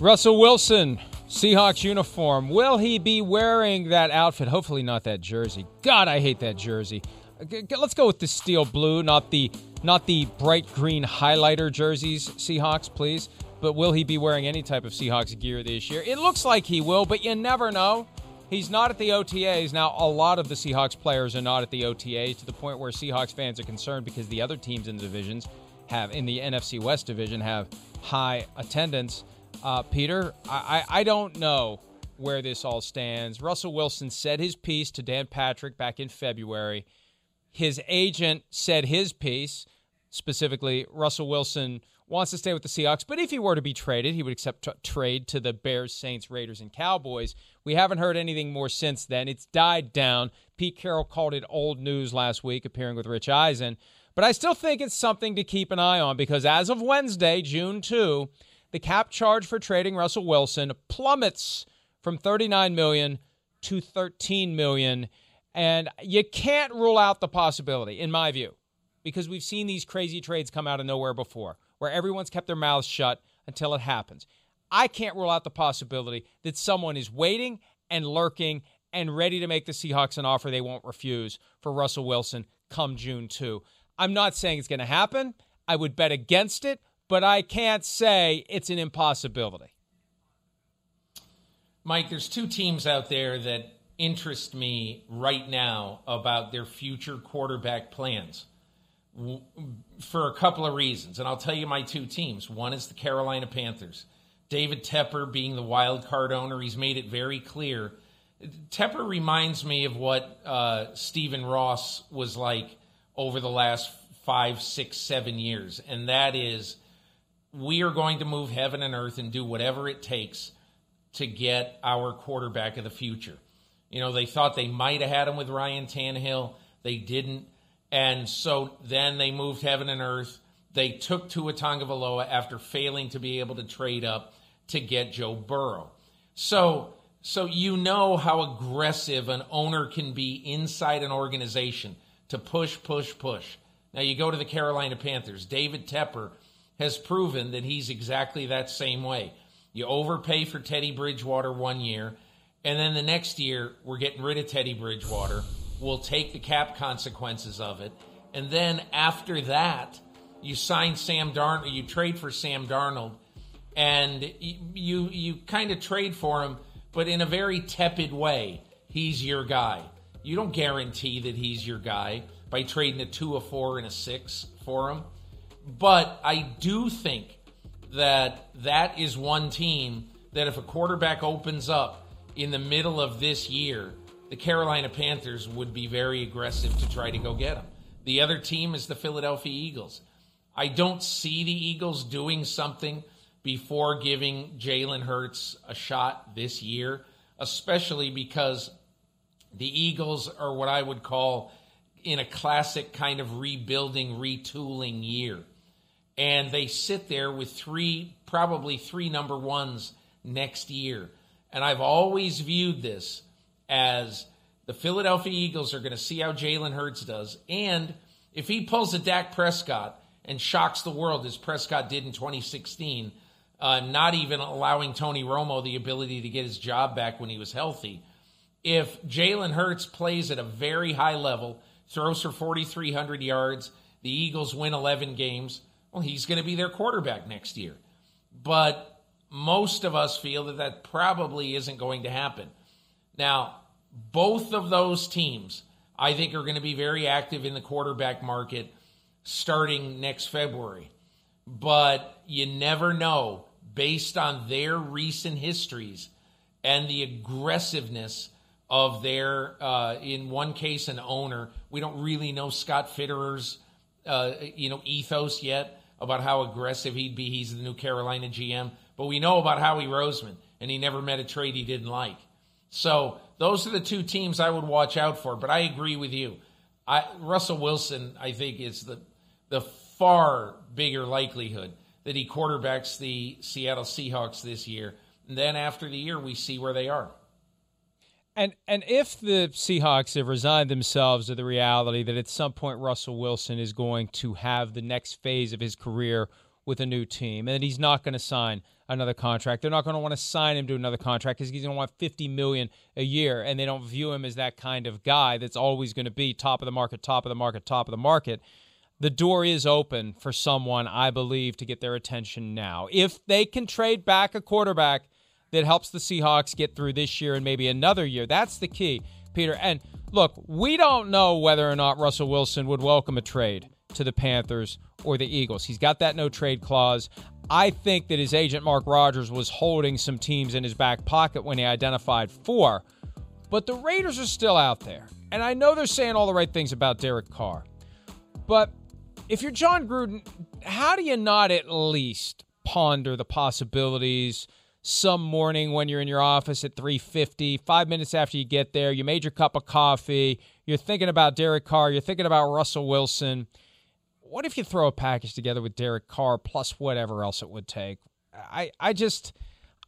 Russell Wilson, Seahawks uniform. Will he be wearing that outfit? Hopefully not that jersey. God, I hate that jersey. Let's go with the steel blue, not the not the bright green highlighter jerseys, Seahawks, please. But will he be wearing any type of Seahawks gear this year? It looks like he will, but you never know. He's not at the OTAs. Now, a lot of the Seahawks players are not at the OTAs to the point where Seahawks fans are concerned because the other teams in the divisions have, in the NFC West division, have high attendance. Uh, Peter, I, I, I don't know where this all stands. Russell Wilson said his piece to Dan Patrick back in February. His agent said his piece, specifically, Russell Wilson wants to stay with the Seahawks, but if he were to be traded, he would accept t- trade to the Bears, Saints, Raiders, and Cowboys. We haven't heard anything more since then. It's died down. Pete Carroll called it old news last week, appearing with Rich Eisen. But I still think it's something to keep an eye on because as of Wednesday, June 2, the cap charge for trading Russell Wilson plummets from 39 million to 13 million and you can't rule out the possibility in my view because we've seen these crazy trades come out of nowhere before where everyone's kept their mouths shut until it happens. I can't rule out the possibility that someone is waiting and lurking and ready to make the Seahawks an offer they won't refuse for Russell Wilson come June 2. I'm not saying it's going to happen. I would bet against it, but I can't say it's an impossibility. Mike, there's two teams out there that interest me right now about their future quarterback plans for a couple of reasons. And I'll tell you my two teams. One is the Carolina Panthers. David Tepper being the wild card owner, he's made it very clear. Tepper reminds me of what uh, Stephen Ross was like over the last five, six, seven years. And that is we are going to move heaven and earth and do whatever it takes to get our quarterback of the future. You know, they thought they might have had him with Ryan Tannehill. They didn't. And so then they moved heaven and earth. They took Tua Tagovailoa after failing to be able to trade up to get Joe Burrow. So, so you know how aggressive an owner can be inside an organization to push, push, push. Now you go to the Carolina Panthers. David Tepper has proven that he's exactly that same way. You overpay for Teddy Bridgewater one year, and then the next year we're getting rid of Teddy Bridgewater. We'll take the cap consequences of it, and then after that, you sign Sam Darnold, you trade for Sam Darnold, and you you, you kind of trade for him, but in a very tepid way. He's your guy. You don't guarantee that he's your guy by trading a two, a four, and a six for him. But I do think that that is one team that if a quarterback opens up in the middle of this year, the Carolina Panthers would be very aggressive to try to go get him. The other team is the Philadelphia Eagles. I don't see the Eagles doing something before giving Jalen Hurts a shot this year, especially because the Eagles are what I would call in a classic kind of rebuilding, retooling year and they sit there with three, probably three number ones next year. And I've always viewed this as the Philadelphia Eagles are going to see how Jalen Hurts does. And if he pulls a Dak Prescott and shocks the world as Prescott did in 2016, uh, not even allowing Tony Romo the ability to get his job back when he was healthy. If Jalen Hurts plays at a very high level, throws for 4,300 yards, the Eagles win 11 games, well, he's going to be their quarterback next year. But most of us feel that that probably isn't going to happen. Now, both of those teams, I think, are going to be very active in the quarterback market starting next February. But you never know based on their recent histories and the aggressiveness of their, uh, in one case, an owner. We don't really know Scott Fitterer's, uh, you know, ethos yet about how aggressive he'd be. He's the new Carolina GM. But we know about Howie Roseman, and he never met a trade he didn't like. So those are the two teams I would watch out for. But I agree with you. I, Russell Wilson, I think, is the the far bigger likelihood that he quarterbacks the Seattle Seahawks this year. And then after the year, we see where they are. And and if the Seahawks have resigned themselves to the reality that at some point Russell Wilson is going to have the next phase of his career with a new team and that he's not going to sign another contract. They're not going to want to sign him to another contract because he's going to want 50 million a year and they don't view him as that kind of guy that's always going to be top of the market, top of the market, top of the market. The door is open for someone, I believe, to get their attention now. If they can trade back a quarterback that helps the Seahawks get through this year and maybe another year. That's the key, Peter. And look, we don't know whether or not Russell Wilson would welcome a trade to the Panthers or the Eagles. He's got that no trade clause. I think that his agent Mark Rodgers was holding some teams in his back pocket when he identified four. But the Raiders are still out there. And I know they're saying all the right things about Derek Carr. But if you're Jon Gruden, how do you not at least ponder the possibilities some morning when you're in your office at 3:50, 5 minutes after you get there, you made your cup of coffee, you're thinking about Derek Carr, you're thinking about Russell Wilson. What if you throw a package together with Derek Carr plus whatever else it would take? I I just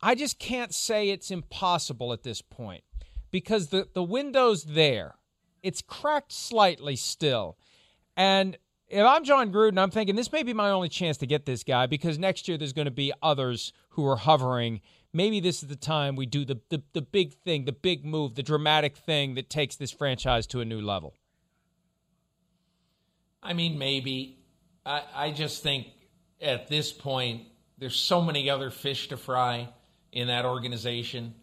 I just can't say it's impossible at this point because the the window's there. It's cracked slightly still. And if I'm Jon Gruden, I'm thinking this may be my only chance to get this guy because next year there's going to be others who are hovering. Maybe this is the time we do the, the, the big thing, the big move, the dramatic thing that takes this franchise to a new level. I mean, maybe. I, I just think at this point, there's so many other fish to fry in that organization.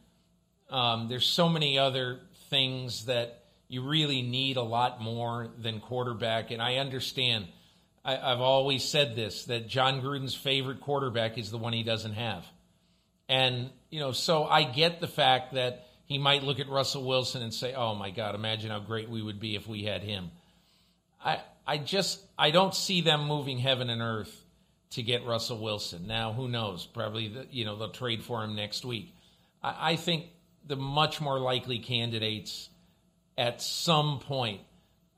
Um, there's so many other things that you really need a lot more than quarterback. And I understand. I, I've always said this that Jon Gruden's favorite quarterback is the one he doesn't have. And, you know, so I get the fact that he might look at Russell Wilson and say, oh my God, imagine how great we would be if we had him. I, I just, I don't see them moving heaven and earth to get Russell Wilson. Now, who knows? Probably, the, you know, they'll trade for him next week. I, I think the much more likely candidates at some point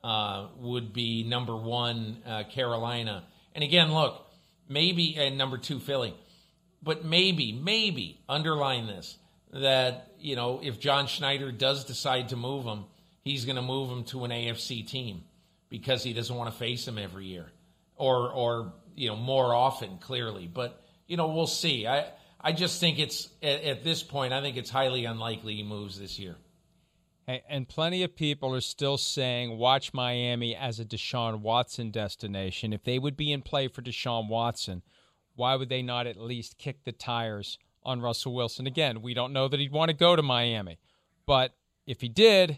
uh, would be number one, uh, Carolina. And again, look, maybe, and number two, Philly. But maybe, maybe, underline this, that, you know, if John Schneider does decide to move him, he's going to move him to an AFC team because he doesn't want to face him every year or, or you know, more often, clearly. But, you know, we'll see. I, I just think it's, at, at this point, I think it's highly unlikely he moves this year. And plenty of people are still saying, watch Miami as a Deshaun Watson destination. If they would be in play for Deshaun Watson, why would they not at least kick the tires on Russell Wilson? Again, we don't know that he'd want to go to Miami. But if he did,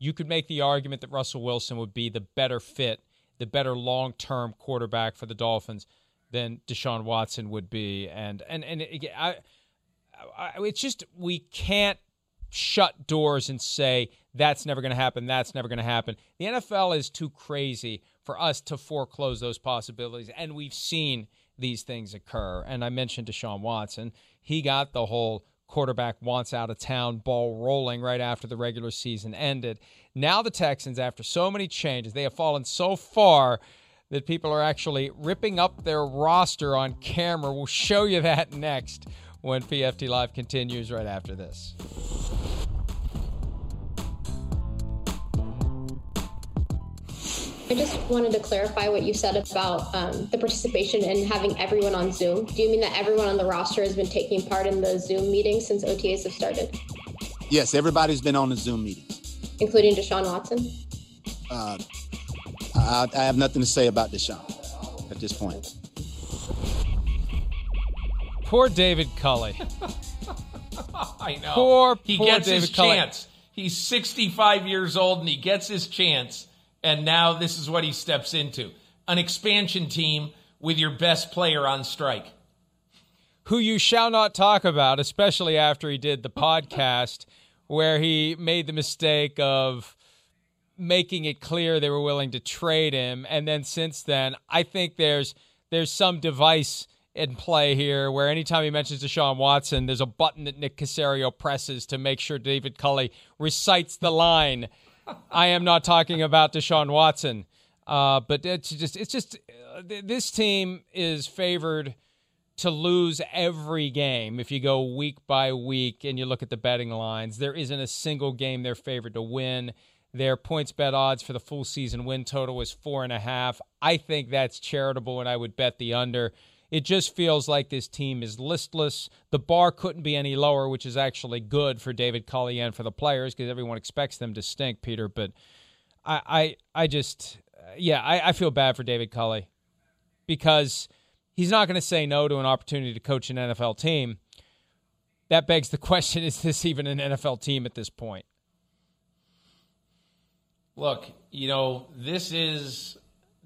you could make the argument that Russell Wilson would be the better fit, the better long term quarterback for the Dolphins than Deshaun Watson would be. And, and, and I, I, it's just, we can't shut doors and say that's never going to happen, that's never going to happen. The NFL is too crazy for us to foreclose those possibilities, and we've seen these things occur. And I mentioned Deshaun Watson, he got the whole quarterback wants out of town ball rolling right after the regular season ended. Now the Texans, after so many changes, they have fallen so far that people are actually ripping up their roster on camera. We'll show you that next when PFT Live continues right after this. I just wanted to clarify what you said about um, the participation and having everyone on Zoom. Do you mean that everyone on the roster has been taking part in the Zoom meetings since OTAs have started? Yes, everybody's been on the Zoom meetings, including Deshaun Watson. Uh, I, I have nothing to say about Deshaun at this point. Poor David Culley. I know. Poor, he poor gets David his Culley. chance. He's 65 years old and he gets his chance. And now this is what he steps into an expansion team with your best player on strike. Who you shall not talk about, especially after he did the podcast where he made the mistake of making it clear they were willing to trade him. And then since then, I think there's there's some device in play here where anytime he mentions Deshaun Watson, there's a button that Nick Caserio presses to make sure David Culley recites the line. I am not talking about Deshaun Watson, uh, but it's just it's just uh, th- this team is favored to lose every game if you go week by week and you look at the betting lines. There isn't a single game they're favored to win. Their points bet odds for the full season win total is four and a half. I think that's charitable, and I would bet the under. It just feels like this team is listless. The bar couldn't be any lower, which is actually good for David Culley and for the players because everyone expects them to stink, Peter. But I, I, I just, yeah, I, I feel bad for David Culley because he's not going to say no to an opportunity to coach an NFL team. That begs the question: Is this even an NFL team at this point? Look, you know, this is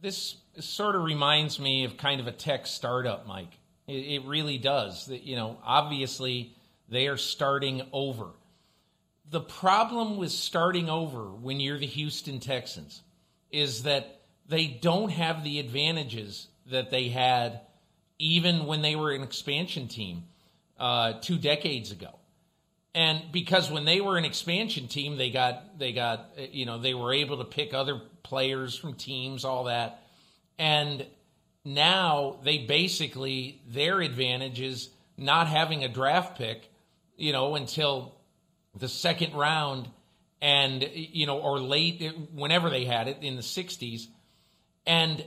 this sort of reminds me of kind of a tech startup, Mike. It, it really does. That you know, obviously they are starting over. The problem with starting over when you're the Houston Texans is that they don't have the advantages that they had even when they were an expansion team uh, two decades ago. And because when they were an expansion team, they got they got you know they were able to pick other players from teams, all that. And now they basically their advantage is not having a draft pick, you know, until the second round and you know or late whenever they had it in the 60s. And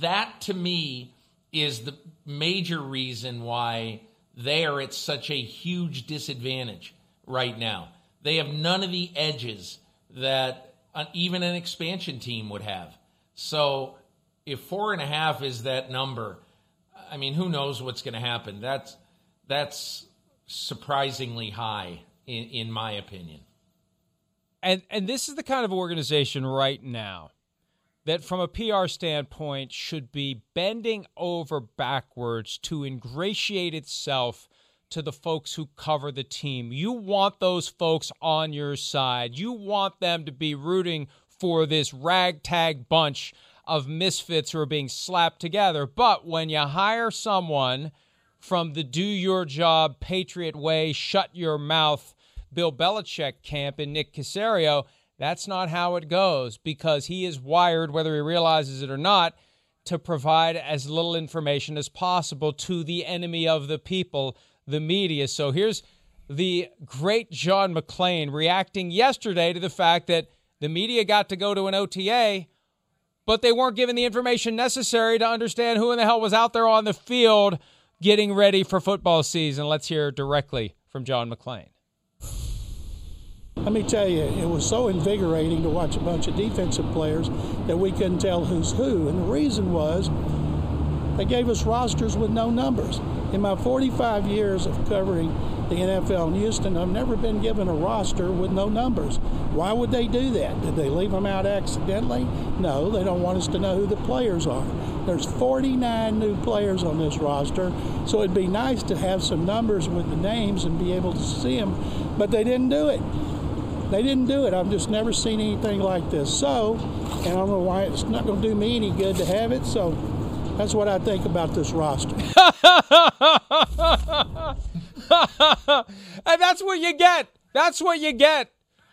that to me is the major reason why they are at such a huge disadvantage right now. They have none of the edges that uh, even an expansion team would have. So if four and a half is that number, I mean, who knows what's going to happen? That's that's surprisingly high in, in my opinion. And and this is the kind of organization right now that from a PR standpoint should be bending over backwards to ingratiate itself to the folks who cover the team. You want those folks on your side. You want them to be rooting for this ragtag bunch of misfits who are being slapped together. But when you hire someone from the do your job, Patriot way, shut your mouth, Bill Belichick camp in Nick Caserio, that's not how it goes because he is wired, whether he realizes it or not, to provide as little information as possible to the enemy of the people, the media. So here's the great John McClain reacting yesterday to the fact that the media got to go to an OTA, but they weren't given the information necessary to understand who in the hell was out there on the field getting ready for football season. Let's hear directly from John McClain. Let me tell you, it was so invigorating to watch a bunch of defensive players that we couldn't tell who's who. And the reason was they gave us rosters with no numbers. In my 45 years of covering the NFL in Houston, I've never been given a roster with no numbers. Why would they do that? Did they leave them out accidentally? No, they don't want us to know who the players are. There's 49 new players on this roster, so it'd be nice to have some numbers with the names and be able to see them, but they didn't do it. They didn't do it. I've just never seen anything like this. So, and I don't know why it's not going to do me any good to have it. So, that's what I think about this roster. and that's what you get. That's what you get.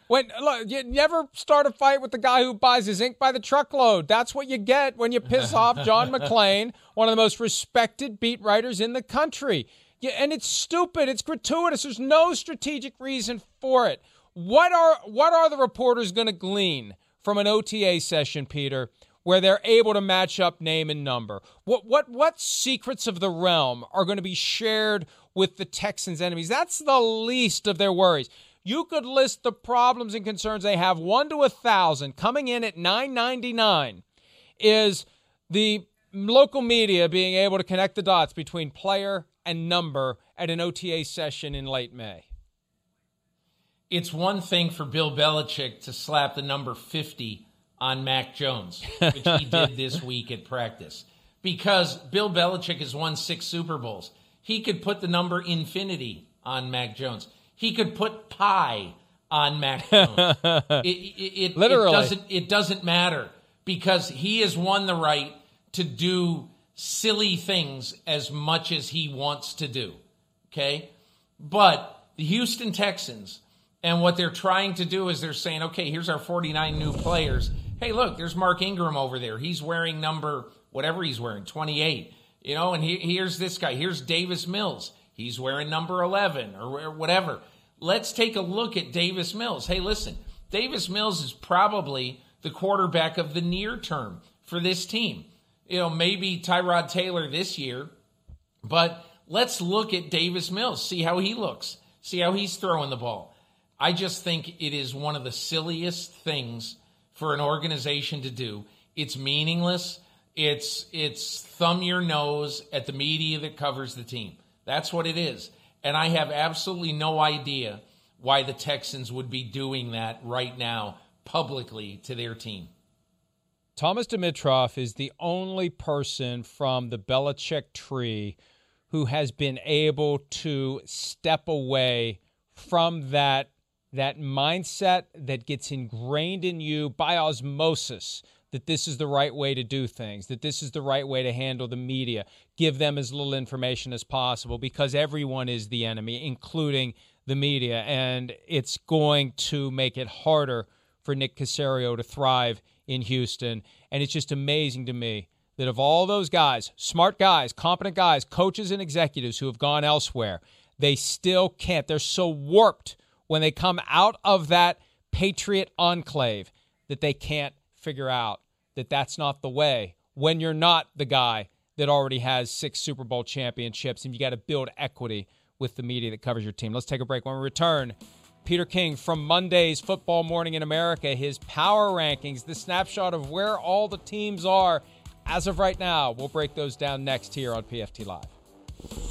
When look, you never start a fight with the guy who buys his ink by the truckload. That's what you get when you piss off John McClain, one of the most respected beat writers in the country. Yeah, and it's stupid. It's gratuitous. There's no strategic reason for it. What are what are the reporters going to glean from an OTA session, Peter, where they're able to match up name and number? What what what secrets of the realm are going to be shared with the Texans' enemies? That's the least of their worries. You could list the problems and concerns they have one to a thousand. Coming in at nine ninety nine is the local media being able to connect the dots between player and number at an OTA session in late May it's one thing for Bill Belichick to slap the number 50 on Mac Jones, which he did this week at practice. Because Bill Belichick has won six Super Bowls. He could put the number infinity on Mac Jones. He could put pi on Mac Jones. it, it, it, Literally. It doesn't, it doesn't matter because he has won the right to do silly things as much as he wants to do. Okay? But the Houston Texans and what they're trying to do is they're saying, okay, here's our 49 new players. Hey, look, there's Mark Ingram over there. He's wearing number, whatever he's wearing, 28. You know, and he, here's this guy. Here's Davis Mills. He's wearing number 11 or whatever. Let's take a look at Davis Mills. Hey, listen, Davis Mills is probably the quarterback of the near term for this team. You know, maybe Tyrod Taylor this year, but let's look at Davis Mills, see how he looks, see how he's throwing the ball. I just think it is one of the silliest things for an organization to do. It's meaningless. It's it's thumb your nose at the media that covers the team. That's what it is. And I have absolutely no idea why the Texans would be doing that right now publicly to their team. Thomas Dimitroff is the only person from the Belichick tree who has been able to step away from that that mindset that gets ingrained in you by osmosis that this is the right way to do things, that this is the right way to handle the media, give them as little information as possible because everyone is the enemy, including the media. And it's going to make it harder for Nick Caserio to thrive in Houston. And it's just amazing to me that of all those guys, smart guys, competent guys, coaches and executives who have gone elsewhere, they still can't. They're so warped when they come out of that Patriot enclave that they can't figure out that that's not the way when you're not the guy that already has six Super Bowl championships and you got to build equity with the media that covers your team. Let's take a break. When we return, Peter King from Monday's Football Morning in America, his power rankings, the snapshot of where all the teams are As of right now, we'll break those down next here on PFT Live.